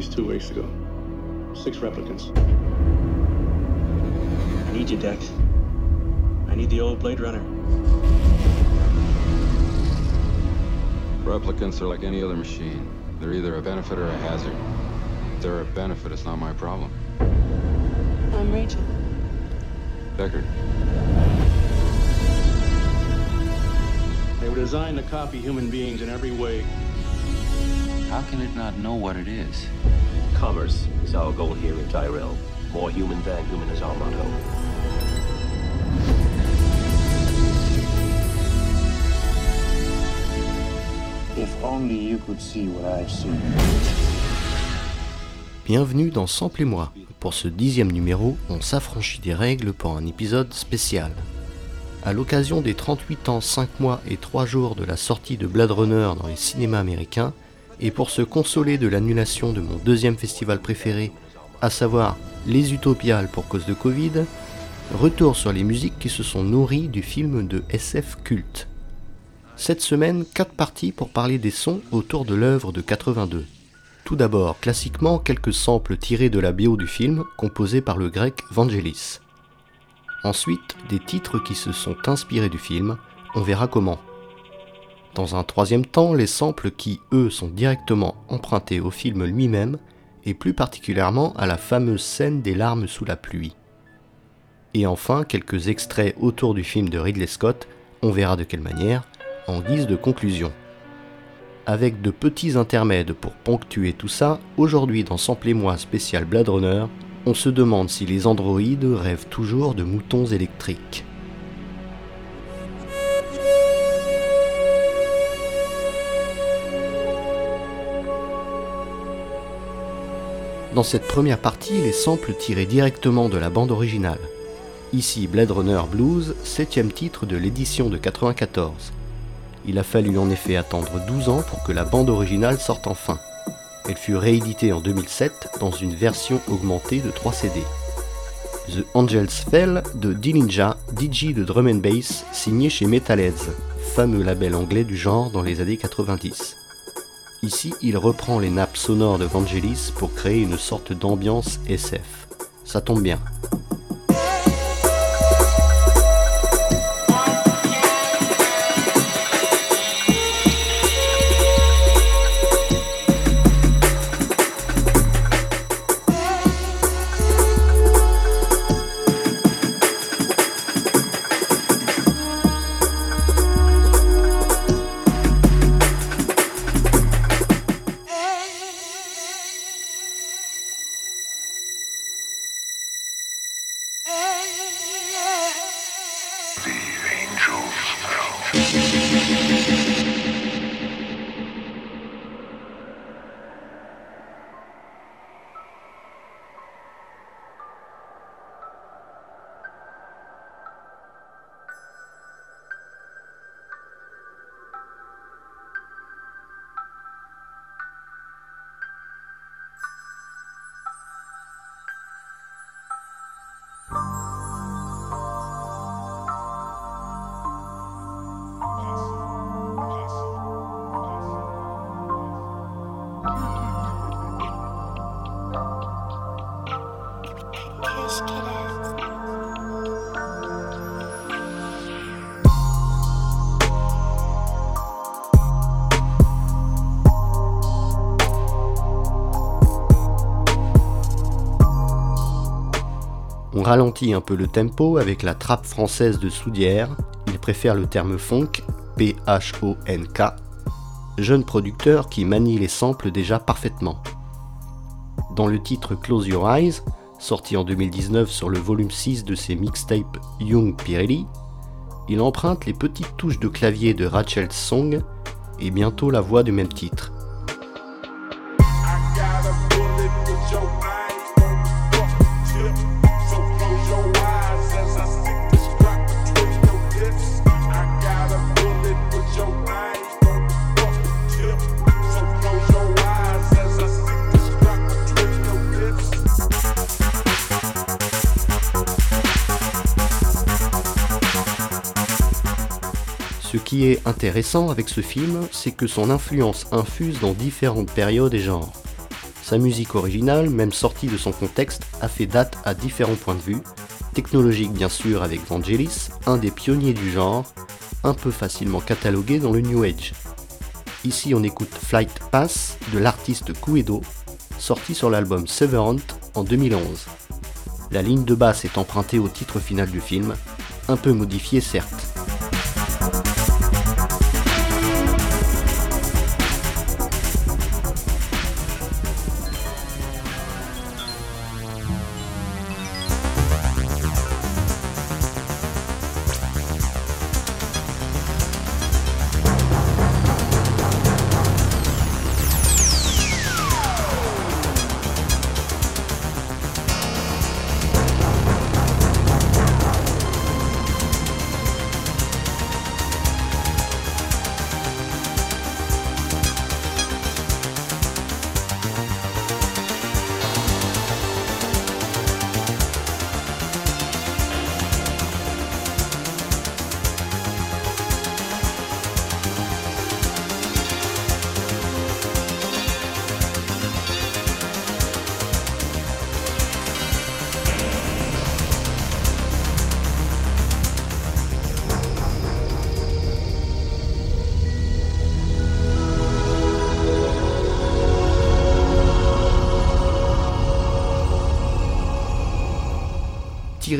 colonies two weeks ago. Six replicants. I need you, Dex. I need the old Blade Runner. Replicants are like any other machine. They're either a benefit or a hazard. If they're a benefit, it's not my problem. I'm Rachel. Deckard. They were designed to copy human beings in every way. How can it not know what it is? Commerce is our goal here in Tyrell. More human than human is our motto. If only you could see what I've seen. Bienvenue dans Sample et moi. Pour ce dixième numéro, on s'affranchit des règles pour un épisode spécial. À l'occasion des 38 ans, 5 mois et 3 jours de la sortie de Blade Runner dans les cinémas américains, et pour se consoler de l'annulation de mon deuxième festival préféré, à savoir Les Utopiales pour cause de Covid, retour sur les musiques qui se sont nourries du film de SF culte. Cette semaine, 4 parties pour parler des sons autour de l'œuvre de 82. Tout d'abord, classiquement, quelques samples tirés de la bio du film, composés par le grec Vangelis. Ensuite, des titres qui se sont inspirés du film, on verra comment. Dans un troisième temps, les samples qui, eux, sont directement empruntés au film lui-même, et plus particulièrement à la fameuse scène des larmes sous la pluie. Et enfin, quelques extraits autour du film de Ridley Scott, on verra de quelle manière, en guise de conclusion. Avec de petits intermèdes pour ponctuer tout ça, aujourd'hui dans Sample moi spécial Blade Runner, on se demande si les androïdes rêvent toujours de moutons électriques. Dans cette première partie, les samples tirés directement de la bande originale. Ici Blade Runner Blues, septième titre de l'édition de 94. Il a fallu en effet attendre 12 ans pour que la bande originale sorte enfin. Elle fut rééditée en 2007 dans une version augmentée de 3 CD. The Angels Fell de D-Ninja, DJ de drum and bass, signé chez Metalheads, fameux label anglais du genre dans les années 90. Ici, il reprend les nappes sonores de Vangelis pour créer une sorte d'ambiance SF. Ça tombe bien, ralentit un peu le tempo avec la trappe française de Soudière, il préfère le terme funk, P-H-O-N-K, jeune producteur qui manie les samples déjà parfaitement. Dans le titre Close Your Eyes, sorti en 2019 sur le volume 6 de ses mixtapes Young Pirelli, il emprunte les petites touches de clavier de Rachel's Song et bientôt la voix du même titre. Qui est intéressant avec ce film, c'est que son influence infuse dans différentes périodes et genres. Sa musique originale, même sortie de son contexte, a fait date à différents points de vue, technologique bien sûr avec Vangelis, un des pionniers du genre, un peu facilement catalogué dans le New Age. Ici on écoute Flight Pass de l'artiste Kuedo, sorti sur l'album Severant en 2011. La ligne de basse est empruntée au titre final du film, un peu modifiée certes.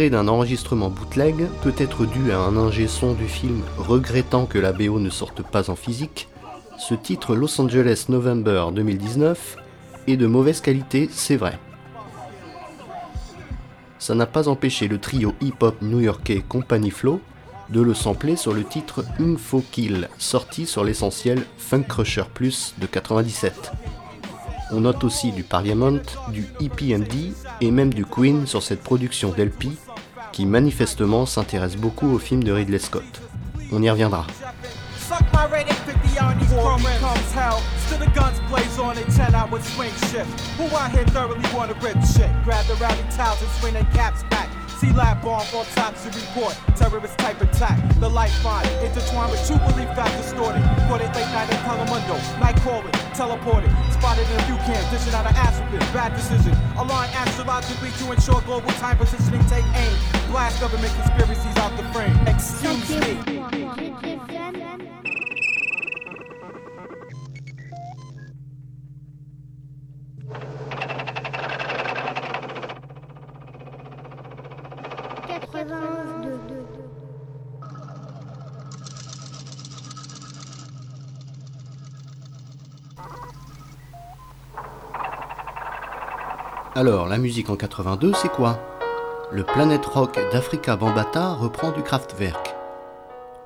D'un enregistrement bootleg, peut être dû à un ingé son du film regrettant que la BO ne sorte pas en physique, ce titre Los Angeles November 2019 est de mauvaise qualité, c'est vrai. Ça n'a pas empêché le trio hip-hop new-yorkais Company Flow de le sampler sur le titre Info Kill, sorti sur l'essentiel Funk Crusher Plus de 97. On note aussi du Parliament, du EPMD et même du Queen sur cette production d'LP qui manifestement s'intéresse beaucoup au film de Ridley Scott. On y reviendra. See lab bomb on to report. Terrorist type attack. The lifeline intertwined with true belief facts distorted. Caught it late night in Telemundo. Night calling, teleported. Spotted in a view camp, dishing out an African. Bad decision. Align astrologically to ensure global time positioning. Take aim. Blast government conspiracies out the frame. Excuse me. Alors, la musique en 82, c'est quoi? Le Planet Rock d'Africa Bambata reprend du Kraftwerk.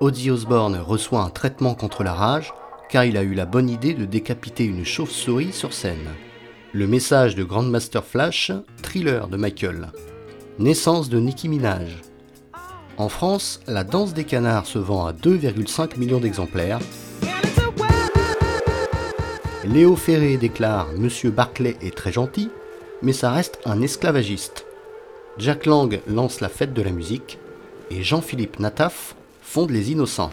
Ozzy Osbourne reçoit un traitement contre la rage car il a eu la bonne idée de décapiter une chauve-souris sur scène. Le message de Grandmaster Flash, thriller de Michael. Naissance de Nicki Minaj. En France, la danse des canards se vend à 2,5 millions d'exemplaires. Léo Ferré déclare Monsieur Barclay est très gentil, mais ça reste un esclavagiste. Jack Lang lance la fête de la musique et Jean-Philippe Nataf fonde les Innocents.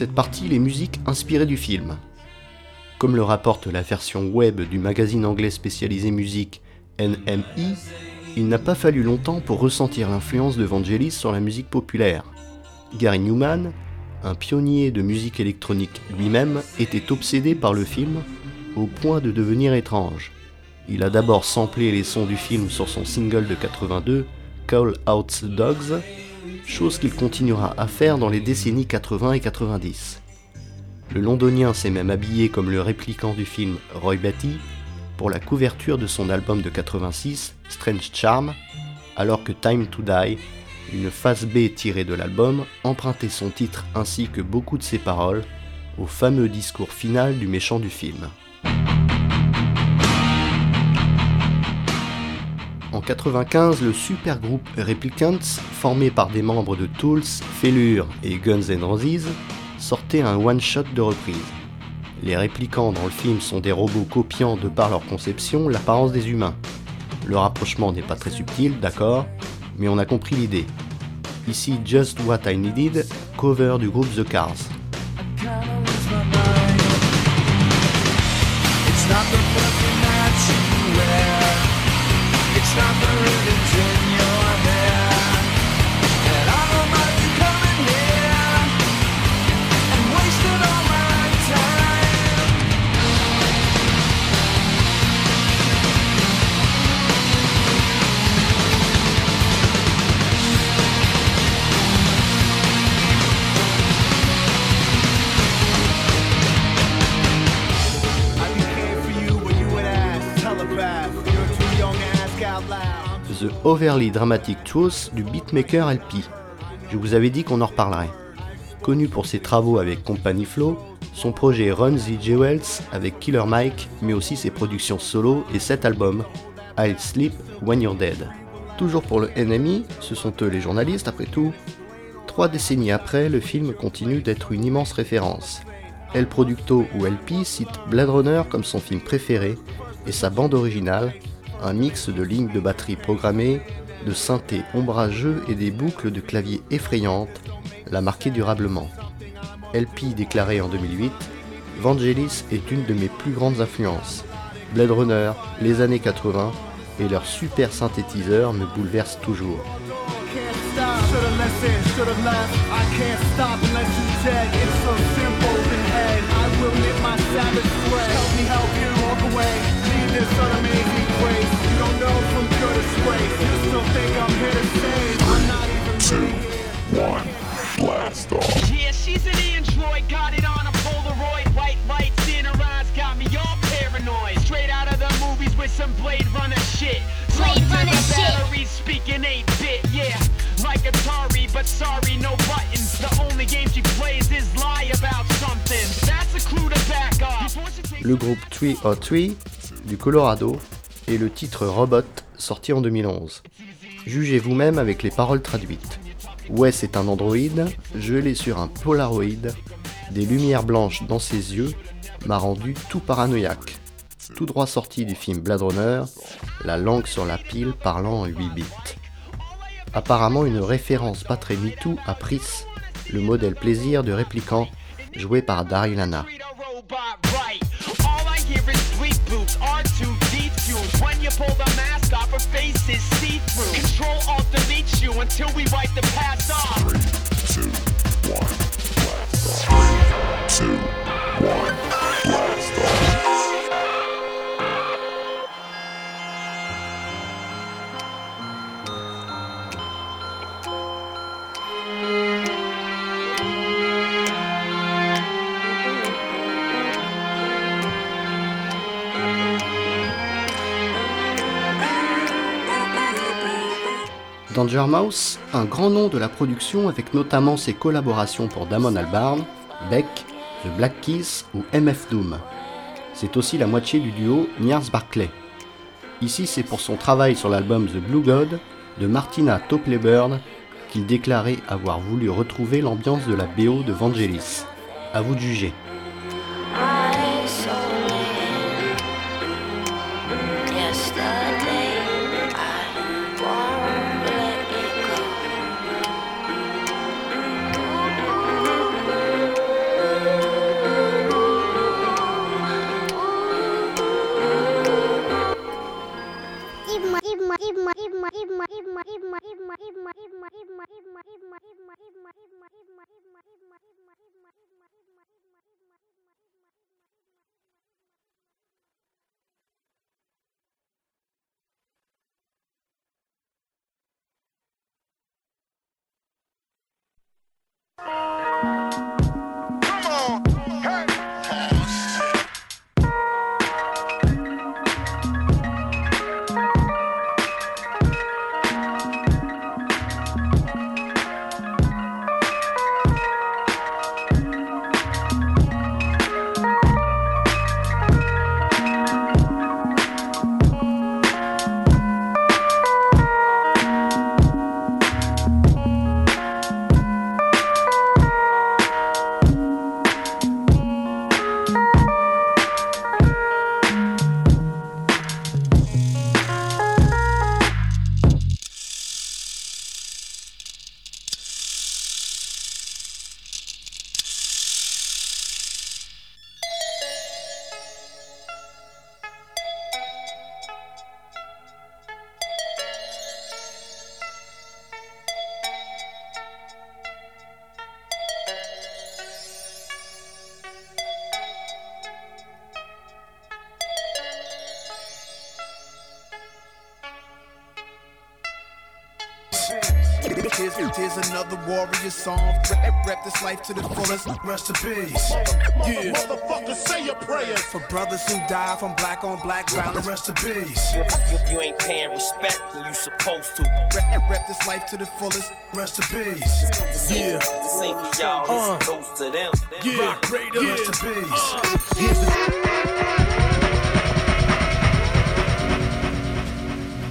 cette partie les musiques inspirées du film. Comme le rapporte la version web du magazine anglais spécialisé musique NME, il n'a pas fallu longtemps pour ressentir l'influence de Vangelis sur la musique populaire. Gary Newman, un pionnier de musique électronique lui-même, était obsédé par le film au point de devenir étrange. Il a d'abord samplé les sons du film sur son single de 82, Call Out the Dogs, chose qu'il continuera à faire dans les décennies 80 et 90. Le londonien s'est même habillé comme le répliquant du film Roy Batty pour la couverture de son album de 86, Strange Charm, alors que Time to Die, une face B tirée de l'album, empruntait son titre ainsi que beaucoup de ses paroles au fameux discours final du méchant du film. En 95, le supergroupe Replicants, formé par des membres de Tools, Fellure et Guns N' Roses, sortait un one-shot de reprise. Les réplicants dans le film sont des robots copiant de par leur conception l'apparence des humains. Le rapprochement n'est pas très subtil, d'accord, mais on a compris l'idée. Ici Just What I Needed, cover du groupe The Cars. It's not the religion. Overly Dramatic Truth du beatmaker LP. Je vous avais dit qu'on en reparlerait. Connu pour ses travaux avec Company Flow, son projet Run the Jewels avec Killer Mike, mais aussi ses productions solo et cet album, I'll Sleep When You're Dead. Toujours pour le NMI, ce sont eux les journalistes après tout. Trois décennies après, le film continue d'être une immense référence. El Producto ou LP cite Blade Runner comme son film préféré et sa bande originale, un mix de lignes de batterie programmées, de synthés ombrageux et des boucles de clavier effrayantes l'a marqué durablement. LP déclaré en 2008, Vangelis est une de mes plus grandes influences. Blade Runner, les années 80 et leur super synthétiseur me bouleversent toujours. this unamazing grace. You don't know from good to space. You still think I'm here to save. I'm not even Two, one, blast off. Yeah, she's an android, got it on a Polaroid. White lights in her eyes got me all paranoid. Straight out of the movies with some Blade Runner shit. Blade Runner shit. Batteries speaking 8-bit, yeah. Like Atari, but sorry, no buttons. The only game she plays is lie about something. Le groupe 303 uh, Colorado et le titre Robot sorti en 2011. Jugez vous-même avec les paroles traduites. Wes est un androïde gelé sur un polaroid, des lumières blanches dans ses yeux m'a rendu tout paranoïaque. Tout droit sorti du film Blade Runner, la langue sur la pile parlant en 8 bits. Apparemment une référence pas très MeToo à Pris, le modèle plaisir de répliquant joué par Daryl Anna. boots, R2D2. When you pull the mask off, her face is see through. Control alt delete you until we wipe the past off. Danger Mouse, un grand nom de la production avec notamment ses collaborations pour Damon Albarn, Beck, The Black Keys ou MF Doom. C'est aussi la moitié du duo Niars Barclay. Ici, c'est pour son travail sur l'album The Blue God de Martina Topley-Bird qu'il déclarait avoir voulu retrouver l'ambiance de la BO de Vangelis. À vous de juger. Warrior song. Rep, rep this life to the fullest. Rest in peace. Yeah. Motherfucker, say your prayers. For brothers who die from black on black violence. Rest in peace. You, you ain't paying respect when you supposed to. Rep, rep this life to the fullest. Rest in peace. Yeah. This ain't for y'all, Uh. this goes to them. Yeah. Rock Raiders. Rest in peace. Here's the-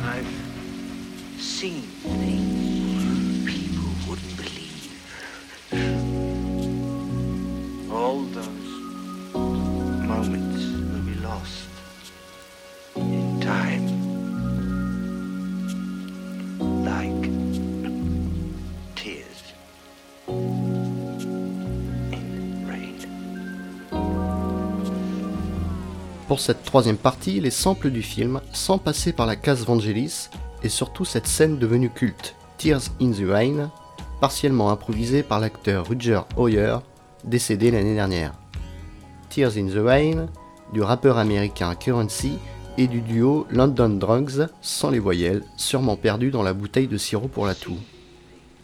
I've seen All those moments will be lost in time. Tears. Pour cette troisième partie, les samples du film, sans passer par la case Vangelis, et surtout cette scène devenue culte, Tears in the Rain, partiellement improvisée par l'acteur Roger Hoyer, décédé l'année dernière. Tears in the Rain, du rappeur américain Currency et du duo London Drugs, sans les voyelles, sûrement perdu dans la bouteille de sirop pour la toux.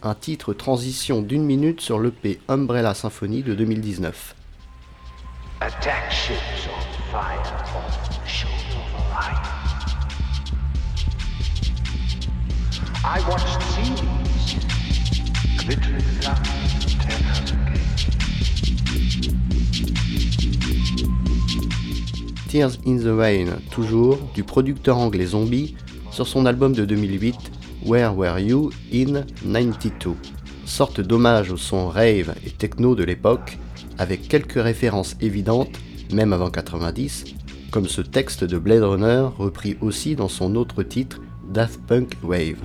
Un titre transition d'une minute sur l'EP Umbrella Symphony de 2019. Attack ships on fire off the of. I watched seas glittering In the Rain, toujours, du producteur anglais Zombie, sur son album de 2008, Where Were You in 92. Sorte d'hommage au son rave et techno de l'époque, avec quelques références évidentes, même avant 90, comme ce texte de Blade Runner repris aussi dans son autre titre, Daft Punk Wave.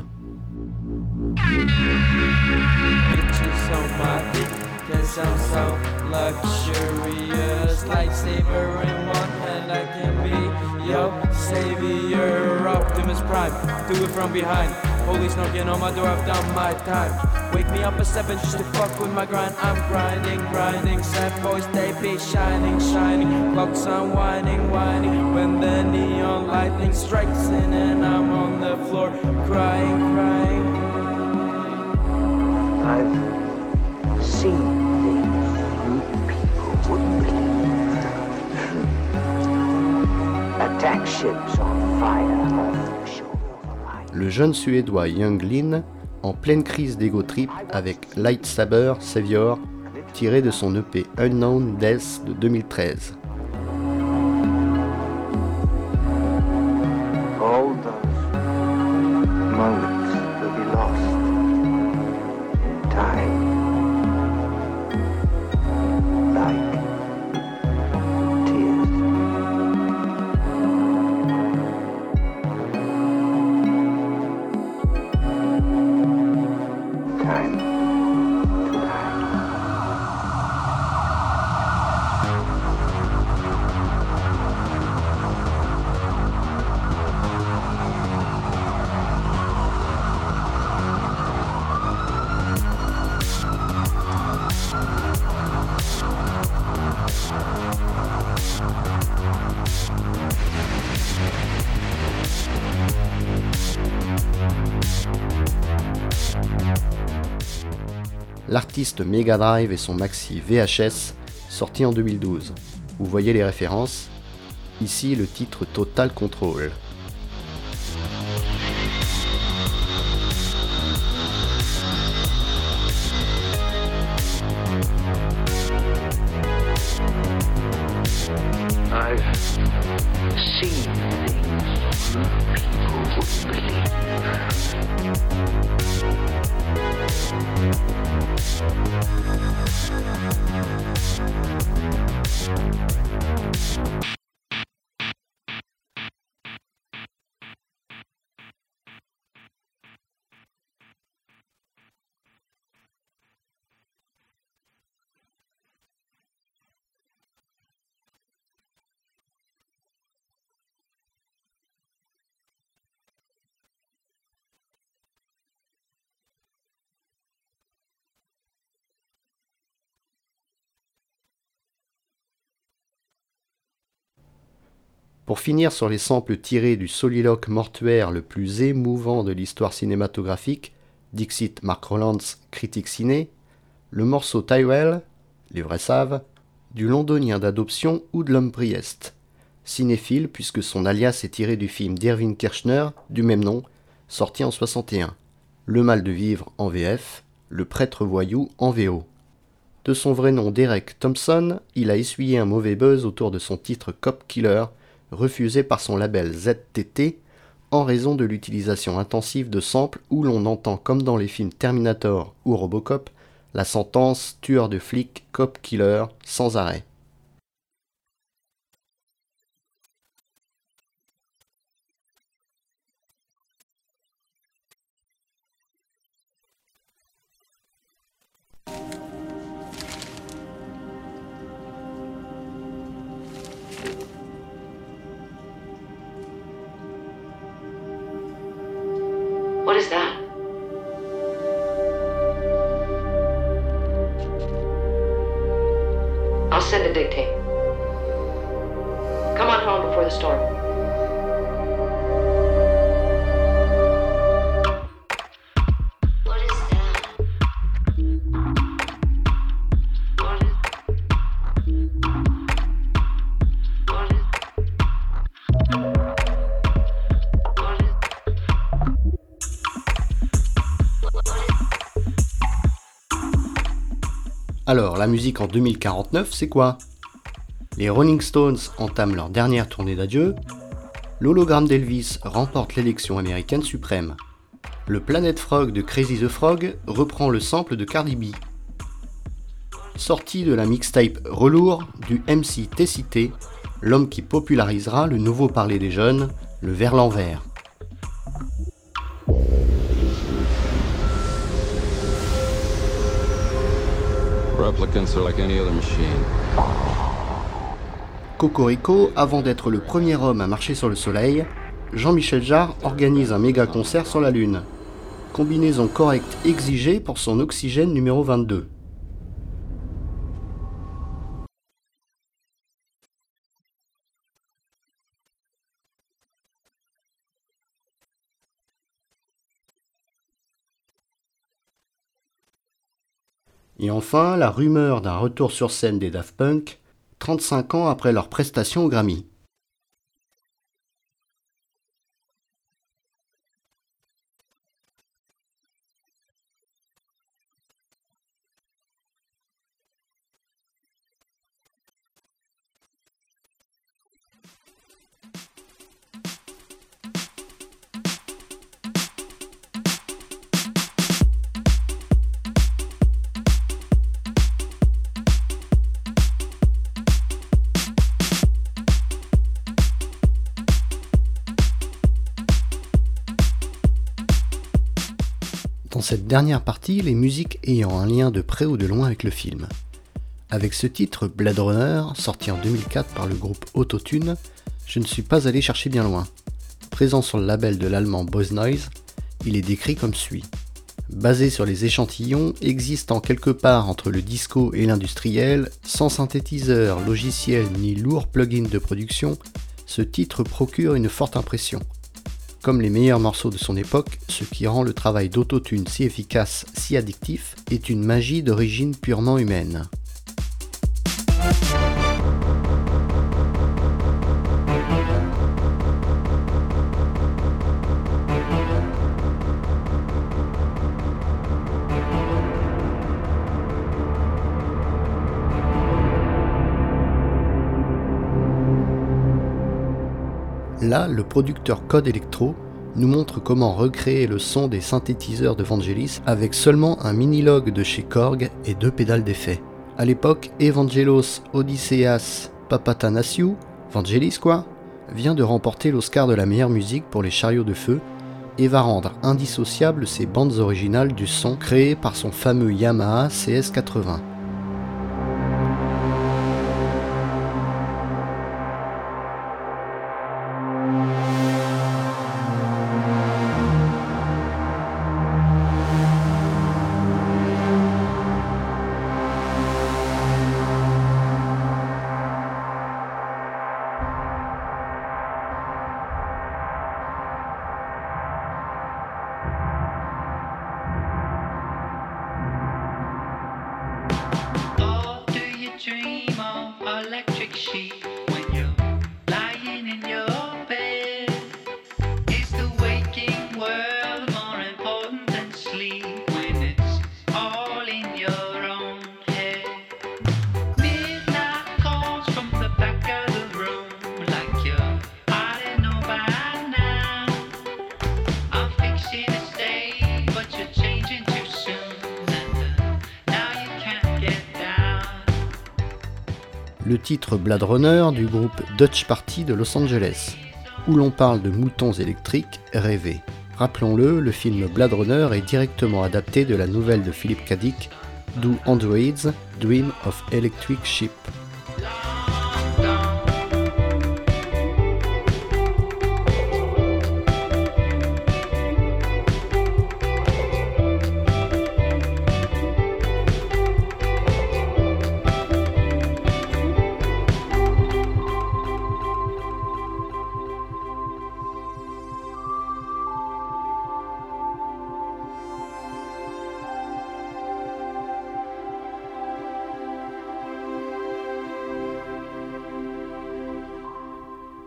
Yo savior. Optimus Prime, do it from behind. Police knocking on my door, I've done my time. Wake me up at seven just to fuck with my grind. I'm grinding, grinding. Sad boys, they be shining, shining. Clocks unwinding, winding. When the neon lightning strikes in, and I'm on the floor crying, crying. I've le jeune suédois Young Lin en pleine crise d'ego trip avec Lightsaber Savior tiré de son EP Unknown Death de 2013. L'artiste Mega Drive et son maxi VHS sorti en 2012. Vous voyez les références? Ici le titre Total Control. Pour finir sur les samples tirés du soliloque mortuaire le plus émouvant de l'histoire cinématographique, Dixit Mark Rowlands, critique ciné, le morceau Tyrell, les vrais savent, du londonien d'adoption Hoodlum Priest, cinéphile puisque son alias est tiré du film d'Irving Kirchner du même nom, sorti en 61. Le mal de vivre en VF, le prêtre voyou en VO. De son vrai nom Derek Thompson, il a essuyé un mauvais buzz autour de son titre Cop Killer, refusé par son label ZTT en raison de l'utilisation intensive de samples où l'on entend comme dans les films Terminator ou Robocop la sentence tueur de flic, cop killer sans arrêt. Send a dictate. Come on home before the storm. Alors, la musique en 2049, c'est quoi? Les Rolling Stones entament leur dernière tournée d'adieu, l'hologramme d'Elvis remporte l'élection américaine suprême, le Planet Frog de Crazy the Frog reprend le sample de Cardi B. Sorti de la mixtape Relour du MC Tessité, l'homme qui popularisera le nouveau parler des jeunes, le vers l'envers. Cocorico, avant d'être le premier homme à marcher sur le Soleil, Jean-Michel Jarre organise un méga concert sur la Lune. Combinaison correcte exigée pour son oxygène numéro 22. Et enfin, la rumeur d'un retour sur scène des Daft Punk, 35 ans après leur prestation au Grammy. Cette dernière partie, les musiques ayant un lien de près ou de loin avec le film. Avec ce titre, Blade Runner, sorti en 2004 par le groupe Autotune, je ne suis pas allé chercher bien loin. Présent sur le label de l'allemand Boys Noise, il est décrit comme suit. Basé sur les échantillons existant quelque part entre le disco et l'industriel, sans synthétiseur, logiciel ni lourd plugin de production, ce titre procure une forte impression. Comme les meilleurs morceaux de son époque, ce qui rend le travail d'autotune si efficace, si addictif, est une magie d'origine purement humaine. Le producteur Code Electro nous montre comment recréer le son des synthétiseurs de Vangelis avec seulement un mini-log de chez Korg et deux pédales d'effet. À l'époque, Evangelos Odysseas Papatanasiou, Vangelis quoi, vient de remporter l'Oscar de la meilleure musique pour les chariots de feu et va rendre indissociables ses bandes originales du son créé par son fameux Yamaha CS80. Le titre Blade Runner du groupe Dutch Party de Los Angeles, où l'on parle de moutons électriques rêvés. Rappelons-le, le film Blade Runner est directement adapté de la nouvelle de Philip K. Dick, Do Androids Dream of Electric Sheep.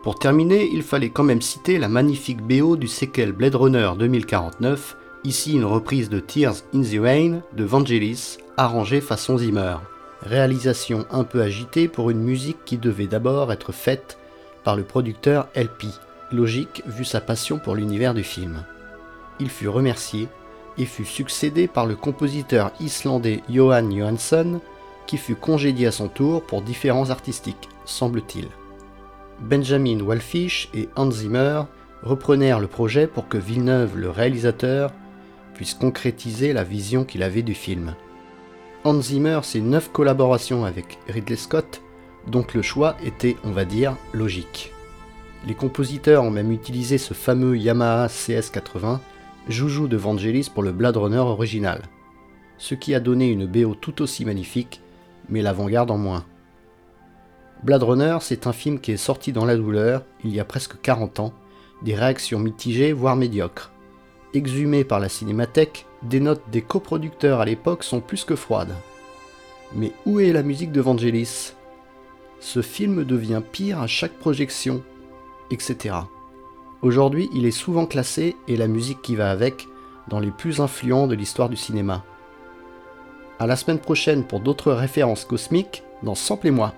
Pour terminer, il fallait quand même citer la magnifique BO du séquel Blade Runner 2049, ici une reprise de Tears in the Rain de Vangelis, arrangée façon Zimmer. Réalisation un peu agitée pour une musique qui devait d'abord être faite par le producteur LP, logique vu sa passion pour l'univers du film. Il fut remercié et fut succédé par le compositeur islandais Johan Johansson, qui fut congédié à son tour pour différents artistiques, semble-t-il. Benjamin Wallfish et Hans Zimmer reprenèrent le projet pour que Villeneuve, le réalisateur, puisse concrétiser la vision qu'il avait du film. Hans Zimmer, c'est neuf collaborations avec Ridley Scott, donc le choix était, on va dire, logique. Les compositeurs ont même utilisé ce fameux Yamaha CS80, joujou de Vangelis pour le Blade Runner original, ce qui a donné une BO tout aussi magnifique, mais l'avant-garde en moins. Blade Runner, c'est un film qui est sorti dans la douleur, il y a presque 40 ans, des réactions mitigées, voire médiocres. Exhumé par la cinémathèque, des notes des coproducteurs à l'époque sont plus que froides. Mais où est la musique de Vangelis? Ce film devient pire à chaque projection, etc. Aujourd'hui, il est souvent classé, et la musique qui va avec, dans les plus influents de l'histoire du cinéma. À la semaine prochaine pour d'autres références cosmiques dans Sample et moi.